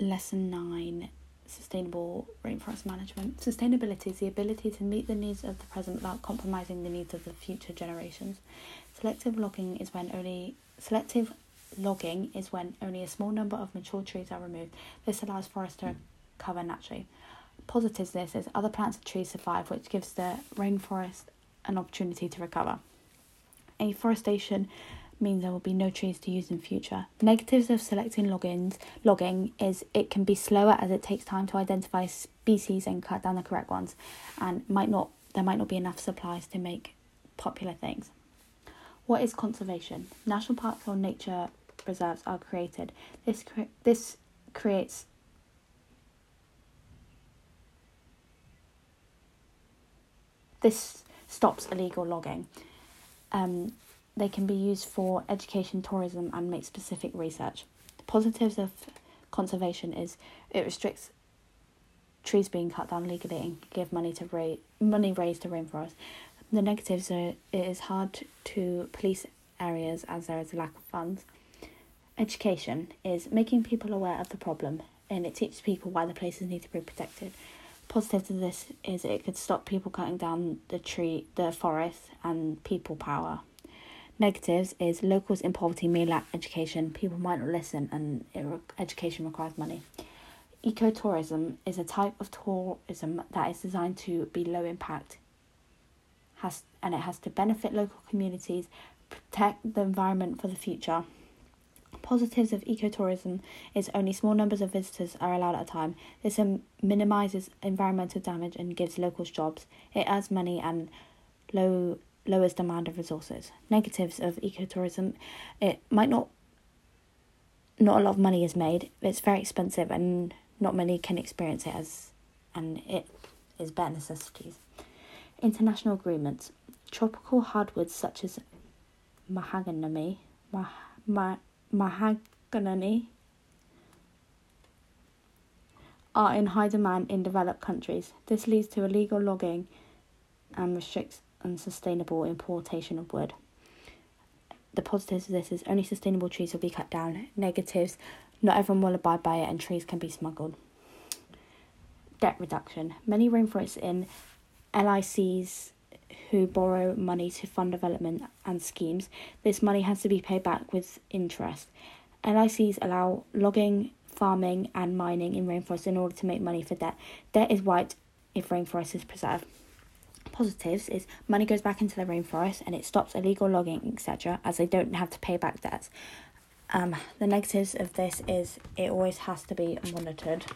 lesson 9 sustainable rainforest management. Sustainability is the ability to meet the needs of the present without compromising the needs of the future generations. Selective logging is when only selective logging is when only a small number of mature trees are removed. This allows forests to recover naturally. Positives this is other plants and trees survive, which gives the rainforest an opportunity to recover. Afforestation means there will be no trees to use in future. Negatives of selecting logins logging is it can be slower as it takes time to identify species and cut down the correct ones, and might not there might not be enough supplies to make popular things. What is conservation? National parks or nature reserves are created. This cre- this creates this stops illegal logging. Um, they can be used for education, tourism, and make specific research. The positives of conservation is it restricts trees being cut down legally and give money to ra- money raised to rainforests. The negatives are it is hard to police areas as there is a lack of funds. Education is making people aware of the problem and it teaches people why the places need to be protected. Positive to this is it could stop people cutting down the tree, the forest, and people power. Negatives is locals in poverty may lack education, people might not listen, and re- education requires money. Ecotourism is a type of tourism that is designed to be low impact, has and it has to benefit local communities, protect the environment for the future. Positives of ecotourism is only small numbers of visitors are allowed at a time. This um, minimizes environmental damage and gives locals jobs. It adds money and low lowers demand of resources. Negatives of ecotourism, it might not not a lot of money is made. It's very expensive and not many can experience it as and it is bare necessities. International agreements. Tropical hardwoods such as mahogany, mah, mah, mahogany are in high demand in developed countries. This leads to illegal logging and restricts unsustainable importation of wood. The positives of this is only sustainable trees will be cut down. Negatives, not everyone will abide by it and trees can be smuggled. Debt reduction. Many rainforests in LICs who borrow money to fund development and schemes, this money has to be paid back with interest. LICs allow logging, farming, and mining in rainforests in order to make money for debt. Debt is wiped if rainforest is preserved. Positives is money goes back into the rainforest and it stops illegal logging, etc., as they don't have to pay back debts. Um, the negatives of this is it always has to be monitored.